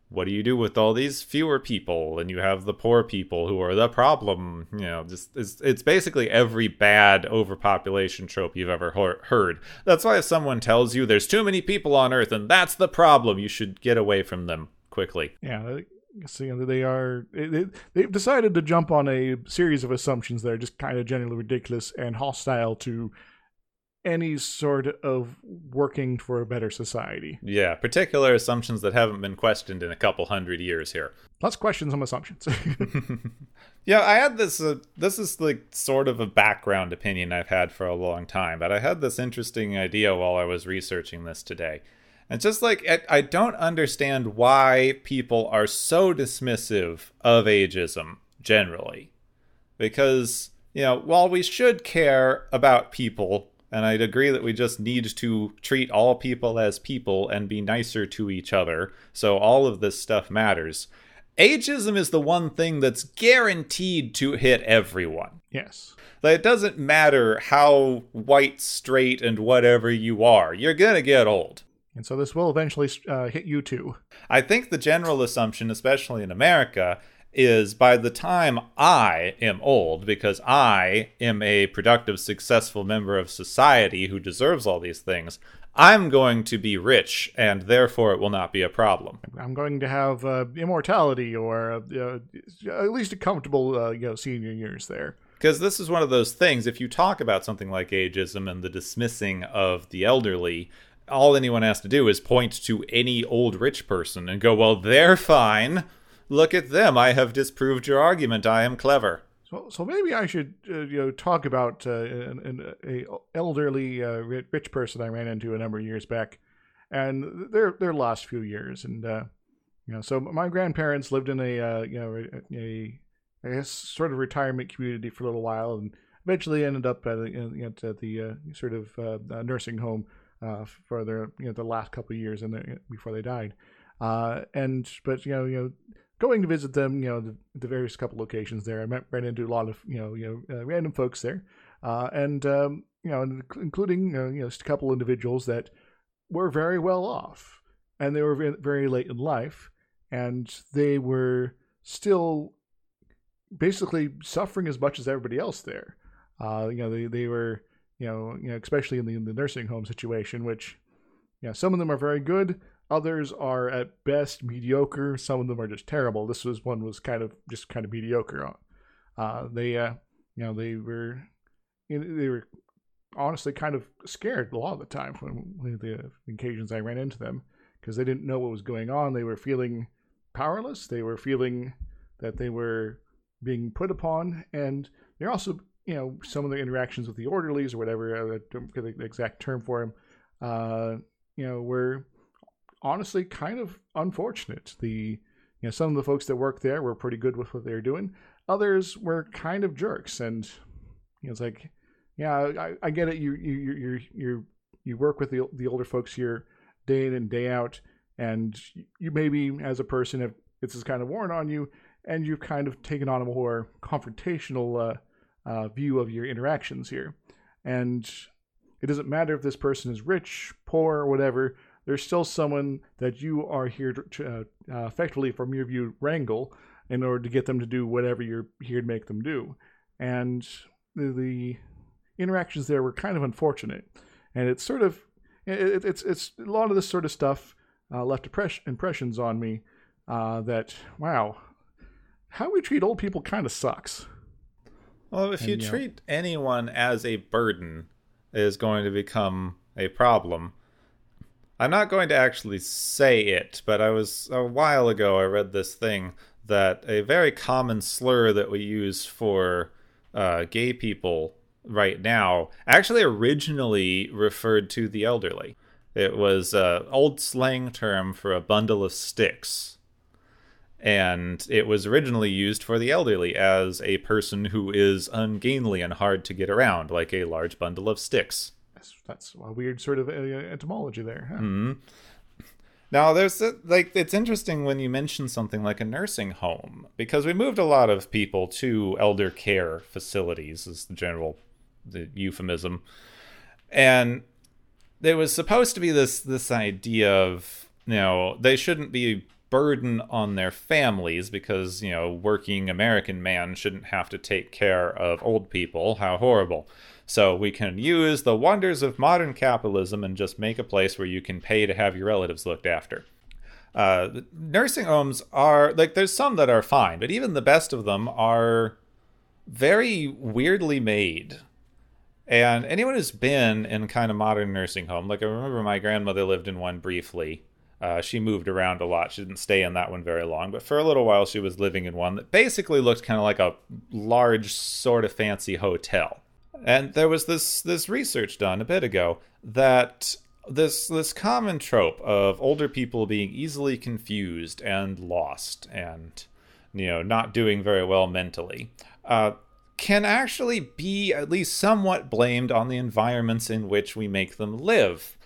what do you do with all these fewer people? And you have the poor people who are the problem. You know just it's, it's basically every bad overpopulation trope you've ever hear- heard. That's why if someone tells you there's too many people on earth and that's the problem you should get away from them quickly. Yeah, I guess, you know, they are they, they've decided to jump on a series of assumptions that are just kind of generally ridiculous and hostile to any sort of working for a better society. yeah particular assumptions that haven't been questioned in a couple hundred years here [laughs] Let's question some assumptions. [laughs] Yeah, I had this. Uh, this is like sort of a background opinion I've had for a long time, but I had this interesting idea while I was researching this today. And just like I, I don't understand why people are so dismissive of ageism generally, because you know while we should care about people, and I'd agree that we just need to treat all people as people and be nicer to each other, so all of this stuff matters. Ageism is the one thing that's guaranteed to hit everyone. yes. Like, it doesn't matter how white, straight, and whatever you are, you're gonna get old. And so this will eventually uh, hit you too. I think the general assumption, especially in America, is by the time I am old, because I am a productive, successful member of society who deserves all these things, I'm going to be rich, and therefore it will not be a problem. I'm going to have uh, immortality or uh, at least a comfortable uh, you know senior years there. Because this is one of those things, if you talk about something like ageism and the dismissing of the elderly, all anyone has to do is point to any old rich person and go, well, they're fine. Look at them. I have disproved your argument. I am clever. So, so maybe I should uh, you know talk about uh, an, an a elderly uh, rich person I ran into a number of years back, and their their last few years, and uh, you know, so my grandparents lived in a uh, you know a, I guess sort of retirement community for a little while, and eventually ended up at, a, know, at the uh, sort of uh, uh, nursing home uh, for their you know the last couple years and before they died, uh, and but you know you know going to visit them, you know, the, the various couple locations there, I met, ran into a lot of, you know, you know, uh, random folks there, uh, and um, you know, including uh, you know, just a couple individuals that were very well off, and they were very, very late in life, and they were still basically suffering as much as everybody else there. Uh, you know, they, they were, you know, you know, especially in the, in the nursing home situation, which, you know, some of them are very good, Others are at best mediocre. Some of them are just terrible. This was one was kind of just kind of mediocre. Uh, they, uh, you know, they were, you know, they were honestly kind of scared a lot of the time when the occasions I ran into them because they didn't know what was going on. They were feeling powerless. They were feeling that they were being put upon, and they're also, you know, some of the interactions with the orderlies or whatever, uh, I don't forget the exact term for them, uh, you know, were honestly kind of unfortunate. The, you know, some of the folks that worked there were pretty good with what they were doing. Others were kind of jerks, and you know, it's like, yeah, I, I get it. You you you you you work with the the older folks here day in and day out, and you maybe as a person have is kind of worn on you, and you've kind of taken on a more confrontational uh, uh, view of your interactions here. And it doesn't matter if this person is rich, poor, or whatever. There's still someone that you are here to, uh, uh, effectively, from your view, wrangle in order to get them to do whatever you're here to make them do. And the, the interactions there were kind of unfortunate, and it's sort of it, it's it's a lot of this sort of stuff uh, left impressions on me uh, that wow, how we treat old people kind of sucks. Well, if and, you, you treat anyone as a burden, is going to become a problem. I'm not going to actually say it, but I was a while ago. I read this thing that a very common slur that we use for uh, gay people right now actually originally referred to the elderly. It was an old slang term for a bundle of sticks. And it was originally used for the elderly as a person who is ungainly and hard to get around, like a large bundle of sticks. That's, that's a weird sort of uh, etymology there. Huh? Mm-hmm. Now, there's a, like it's interesting when you mention something like a nursing home because we moved a lot of people to elder care facilities, is the general the euphemism, and there was supposed to be this this idea of you know they shouldn't be burden on their families because you know working American man shouldn't have to take care of old people. How horrible! So we can use the wonders of modern capitalism and just make a place where you can pay to have your relatives looked after. Uh, nursing homes are like there's some that are fine, but even the best of them are very weirdly made. And anyone who's been in kind of modern nursing home, like I remember my grandmother lived in one briefly. Uh, she moved around a lot. She didn't stay in that one very long, but for a little while she was living in one that basically looked kind of like a large, sort of fancy hotel. And there was this this research done a bit ago that this this common trope of older people being easily confused and lost and you know not doing very well mentally uh, can actually be at least somewhat blamed on the environments in which we make them live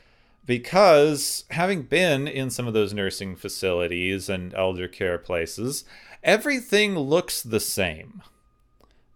because having been in some of those nursing facilities and elder care places everything looks the same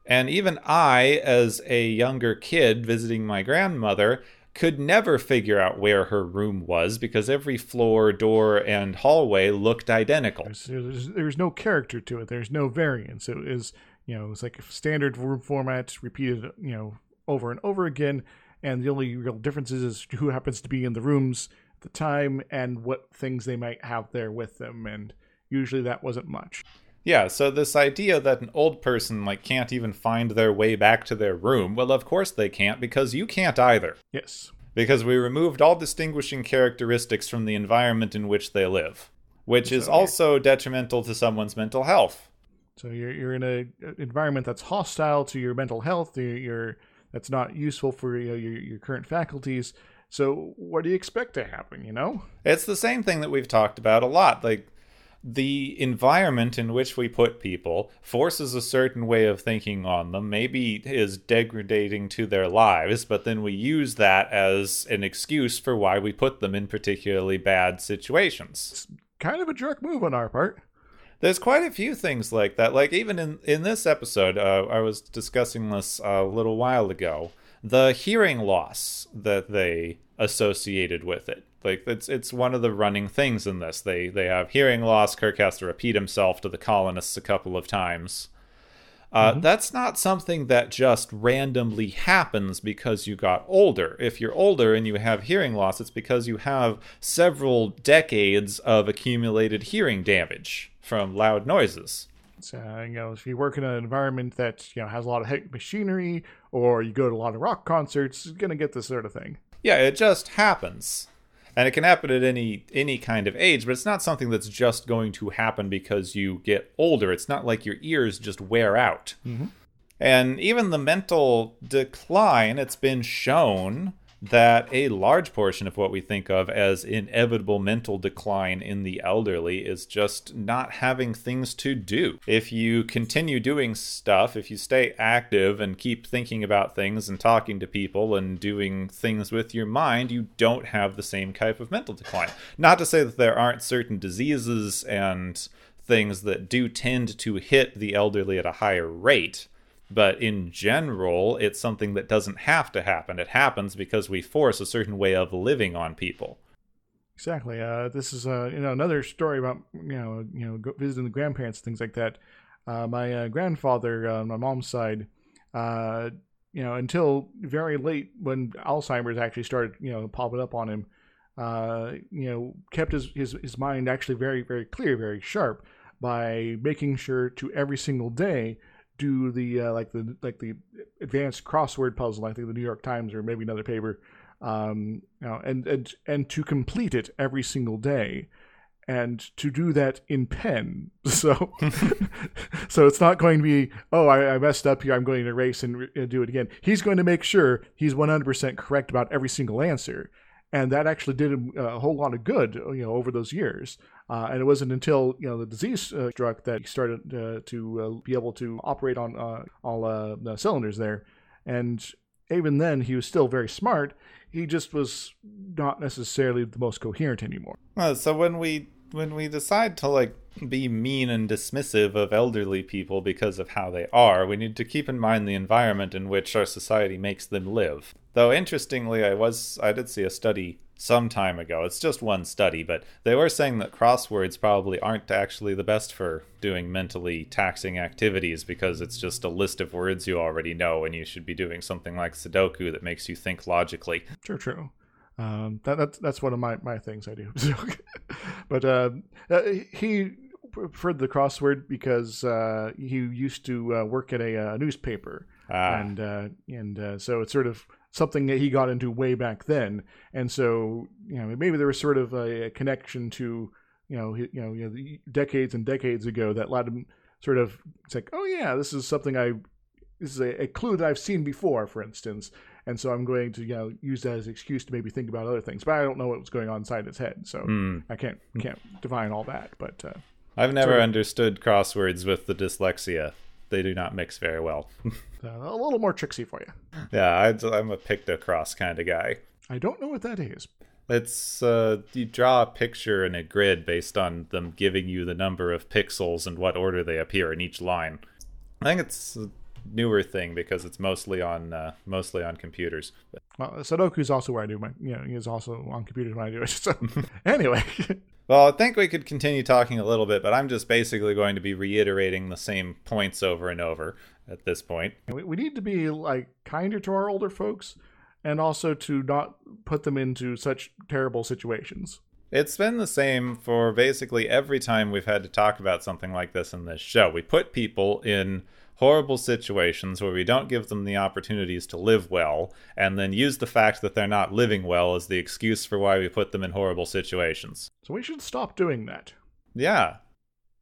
and even I, as a younger kid visiting my grandmother, could never figure out where her room was because every floor, door, and hallway looked identical. There's, there's, there's no character to it. There's no variance. It is, you know, it's like standard room format repeated, you know, over and over again. And the only real difference is who happens to be in the rooms at the time and what things they might have there with them. And usually that wasn't much. Yeah, so this idea that an old person like can't even find their way back to their room, well of course they can't because you can't either. Yes. Because we removed all distinguishing characteristics from the environment in which they live, which so, is also detrimental to someone's mental health. So you're you're in an uh, environment that's hostile to your mental health, you're that's not useful for you know, your your current faculties. So what do you expect to happen, you know? It's the same thing that we've talked about a lot. Like the environment in which we put people forces a certain way of thinking on them, maybe is degrading to their lives, but then we use that as an excuse for why we put them in particularly bad situations. It's kind of a jerk move on our part. There's quite a few things like that. Like even in in this episode, uh, I was discussing this a little while ago. The hearing loss that they associated with it like it's it's one of the running things in this. They they have hearing loss. Kirk has to repeat himself to the colonists a couple of times. Uh, mm-hmm. That's not something that just randomly happens because you got older. If you're older and you have hearing loss, it's because you have several decades of accumulated hearing damage from loud noises. So, you know, if you work in an environment that you know has a lot of heavy machinery, or you go to a lot of rock concerts, you're gonna get this sort of thing. Yeah, it just happens and it can happen at any any kind of age but it's not something that's just going to happen because you get older it's not like your ears just wear out mm-hmm. and even the mental decline it's been shown that a large portion of what we think of as inevitable mental decline in the elderly is just not having things to do. If you continue doing stuff, if you stay active and keep thinking about things and talking to people and doing things with your mind, you don't have the same type of mental decline. Not to say that there aren't certain diseases and things that do tend to hit the elderly at a higher rate but in general, it's something that doesn't have to happen. It happens because we force a certain way of living on people. Exactly. Uh, this is uh, you know another story about you know you know visiting the grandparents, things like that. Uh, my uh, grandfather uh, on my mom's side, uh, you know, until very late when Alzheimer's actually started, you know, popping up on him, you know, kept his, his his mind actually very very clear, very sharp by making sure to every single day do the uh, like the like the advanced crossword puzzle. I think the New York Times or maybe another paper, um, you know, and and and to complete it every single day, and to do that in pen. [laughs] So, [laughs] so it's not going to be oh I, I messed up here. I'm going to erase and re- do it again. He's going to make sure he's 100 percent correct about every single answer. And that actually did him a whole lot of good, you know, over those years. Uh, and it wasn't until you know the disease uh, struck that he started uh, to uh, be able to operate on uh, all uh, the cylinders there. And even then, he was still very smart. He just was not necessarily the most coherent anymore. So when we when we decide to like be mean and dismissive of elderly people because of how they are, we need to keep in mind the environment in which our society makes them live. Though interestingly, I was I did see a study some time ago. It's just one study, but they were saying that crosswords probably aren't actually the best for doing mentally taxing activities because it's just a list of words you already know, and you should be doing something like Sudoku that makes you think logically. True, true. Um, that, that's that's one of my, my things I do. [laughs] but uh, uh, he preferred the crossword because uh, he used to uh, work at a, uh newspaper, Ah. and uh, and uh, so it's sort of something that he got into way back then. And so you know maybe there was sort of a, a connection to you know you know you know the decades and decades ago that let him sort of it's like oh yeah this is something I this is a, a clue that I've seen before, for instance, and so I'm going to you know use that as an excuse to maybe think about other things. But I don't know what's going on inside his head, so Hmm. I can't can't define all that. But uh, I've never Sorry. understood crosswords with the dyslexia. They do not mix very well. [laughs] uh, a little more tricksy for you. yeah, I, I'm a pictocross kind of guy. I don't know what that is. It's uh, you draw a picture in a grid based on them giving you the number of pixels and what order they appear in each line. I think it's a newer thing because it's mostly on uh, mostly on computers. Well, Sudoku is also where I do my you know is also on computers when I do it. [laughs] So [laughs] anyway, Well, I think we could continue talking a little bit, but I'm just basically going to be reiterating the same points over and over at this point. we, we need to be like kinder to our older folks, and also to not put them into such terrible situations. It's been the same for basically every time we've had to talk about something like this in this show. We put people in horrible situations where we don't give them the opportunities to live well, and then use the fact that they're not living well as the excuse for why we put them in horrible situations. So we should stop doing that. Yeah.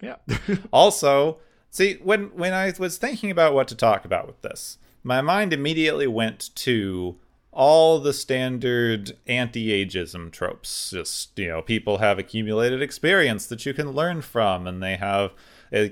Yeah. [laughs] Also, see when when I was thinking about what to talk about with this, my mind immediately went to all the standard anti-ageism tropes. Just you know, people have accumulated experience that you can learn from, and they have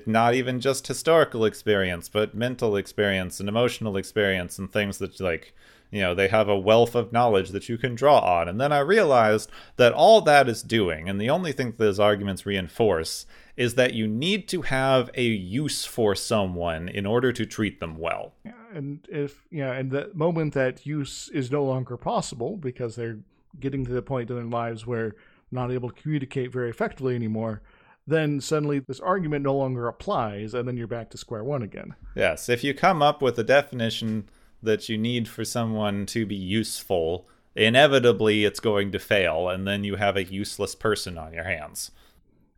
not even just historical experience, but mental experience and emotional experience, and things that like you know they have a wealth of knowledge that you can draw on. And then i realized that all that is doing and the only thing that those arguments reinforce is that you need to have a use for someone in order to treat them well. And if yeah, and the moment that use is no longer possible because they're getting to the point in their lives where not able to communicate very effectively anymore, then suddenly this argument no longer applies, and then you're back to square one again. yes if you come up with a definition that you need for someone to be useful inevitably it's going to fail and then you have a useless person on your hands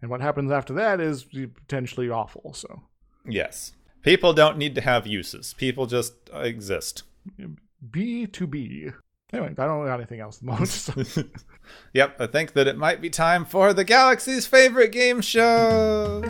And what happens after that is potentially awful. So yes people don't need to have uses people just exist B to B. Anyway, I don't got anything else at the moment. so- [laughs] Yep, I think that it might be time for the galaxy's favorite game show.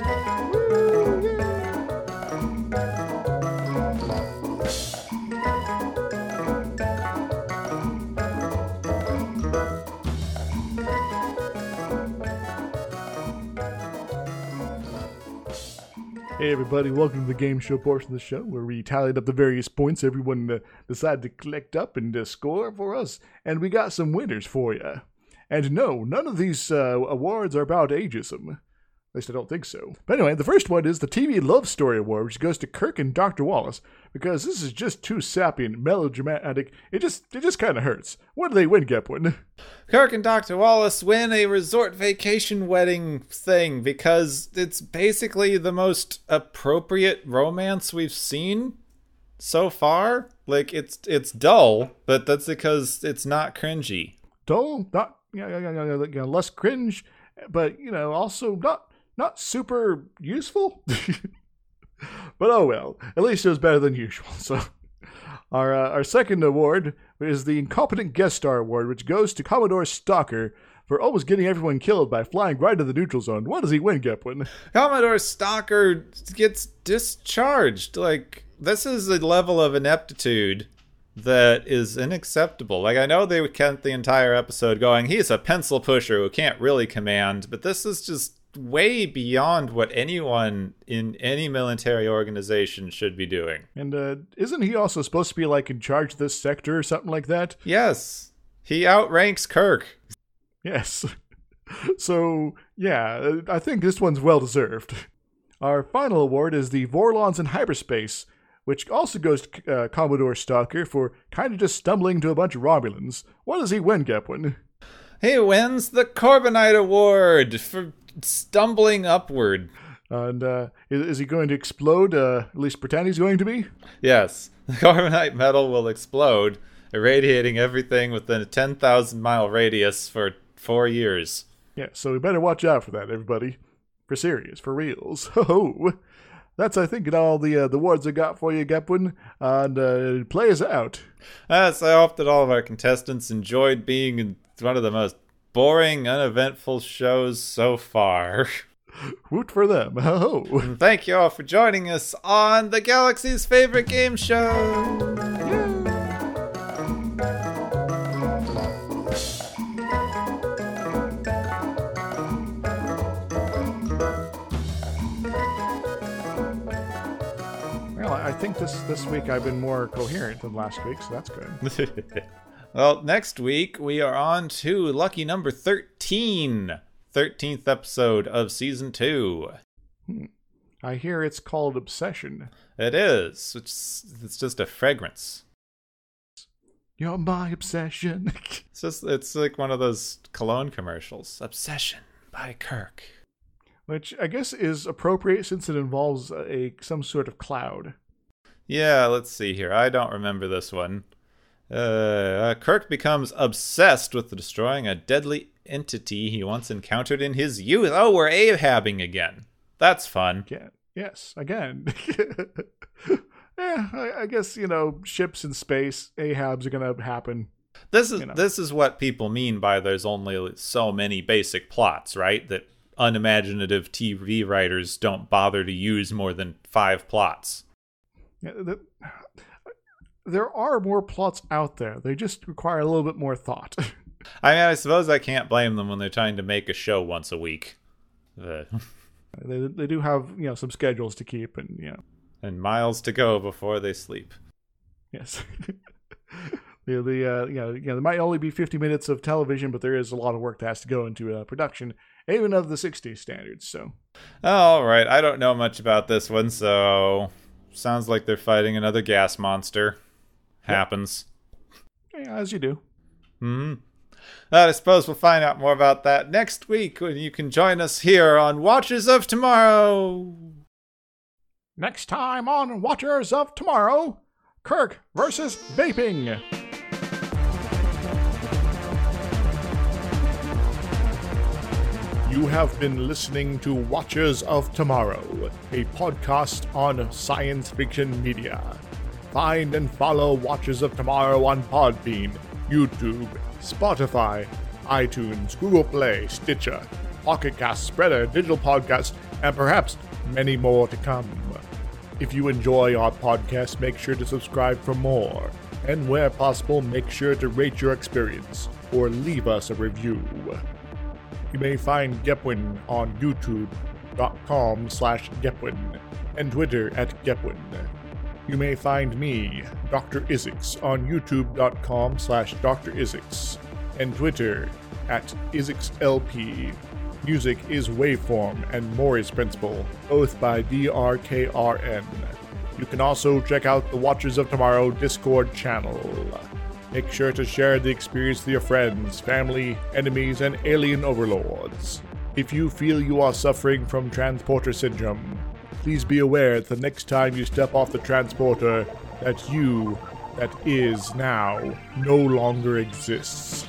Hey everybody, welcome to the game show portion of the show where we tallied up the various points everyone uh, decided to collect up and uh, score for us, and we got some winners for you. And no, none of these uh, awards are about ageism. At least I don't think so. But anyway, the first one is the TV Love Story Award, which goes to Kirk and Dr. Wallace, because this is just too sappy and melodramatic. It just it just kind of hurts. What do they win, Gepwin? [laughs] Kirk and Dr. Wallace win a resort vacation wedding thing because it's basically the most appropriate romance we've seen so far. Like it's it's dull, but that's because it's not cringy. dull, not know, you know, you know, less cringe, but you know, also not not super useful. [laughs] but oh well, at least it was better than usual. So, our uh, our second award is the Incompetent Guest Star Award, which goes to Commodore Stocker for almost getting everyone killed by flying right into the neutral zone. What does he win, Gepwin? Commodore Stocker gets discharged. Like this is a level of ineptitude that is unacceptable. Like I know they kept the entire episode going, he's a pencil pusher who can't really command, but this is just way beyond what anyone in any military organization should be doing. And uh, isn't he also supposed to be like in charge of this sector or something like that? Yes, he outranks Kirk. Yes. [laughs] so, yeah, I think this one's well deserved. Our final award is the Vorlons in Hyperspace, which also goes to uh, Commodore Stocker for kind of just stumbling to a bunch of Romulans. What does he win, Gepwin? He wins the Corbomite Award for stumbling upward. And uh, is, is he going to explode? Uh, at least pretend he's going to be? Yes, [laughs] the corbomite metal will explode, irradiating everything within a 10,000 mile radius for four years. Yeah, so we better watch out for that, everybody. For serious, for reals. [laughs] Ho ho! That's, I think, all the uh, the awards I got for you, Gepwin. And uh, play us out. Yes, I hope that all of our contestants enjoyed being in one of the most boring, uneventful shows so far. [laughs] Woot for them. [laughs] Ho thank you all for joining us on the Galaxy's favorite game show. Well, I I think this this week I've been more coherent than last week, so that's good. [laughs] well, next week we are on to lucky number 13. 13th episode of season 2. Hmm. I hear it's called Obsession. It is. It's, it's just a fragrance. You're my obsession. [laughs] It's just it's like one of those cologne commercials. Obsession by Kirk. Which I guess is appropriate since it involves a, a some sort of cloud. Yeah, let's see here. I don't remember this one. Uh, Kirk becomes obsessed with destroying a deadly entity he once encountered in his youth. Oh, we're Ahabing again. That's fun. Yes, again. [laughs] yeah, I, I guess, you know, ships in space, Ahabs are going to happen. This is You know. this is what people mean by there's only so many basic plots, right? That unimaginative TV writers don't bother to use more than five plots. Yeah, the, there are more plots out there. They just require a little bit more thought. [laughs] I mean, I suppose I can't blame them when they're trying to make a show once a week. [laughs] They, they do have, you know, some schedules to keep and, you know, and miles to go before they sleep. Yes. [laughs] the the uh, you know, you know there might only be 50 minutes of television, but there is a lot of work that has to go into uh, production, even of the 60s standards. So All right, I don't know much about this one, so sounds like they're fighting another gas monster. Happens. yeah, as you do. Hmm. I suppose we'll find out more about that next week when you can join us here on Watchers of Tomorrow. Next time on Watchers of Tomorrow, Kirk versus vaping. You have been listening to Watchers of Tomorrow, a podcast on science fiction media. Find and follow Watchers of Tomorrow on Podbean, YouTube, Spotify, iTunes, Google Play, Stitcher, Pocket Cast, Spreaker, Digital Podcast, and perhaps many more to come. If you enjoy our podcast, make sure to subscribe for more. And where possible, make sure to rate your experience or leave us a review. You may find Gepwin on youtube.com slash Gepwin and Twitter at Gepwin. You may find me, Dr. Isix, on youtube.com slash Dr. Isix and Twitter at IsixLP. Music is Waveform and Maury's Principle, both by DRKRN. You can also check out the Watchers of Tomorrow Discord channel. Make sure to share the experience with your friends, family, enemies, and alien overlords. If you feel you are suffering from transporter syndrome, please be aware that the next time you step off the transporter, that you, that is now, no longer exists.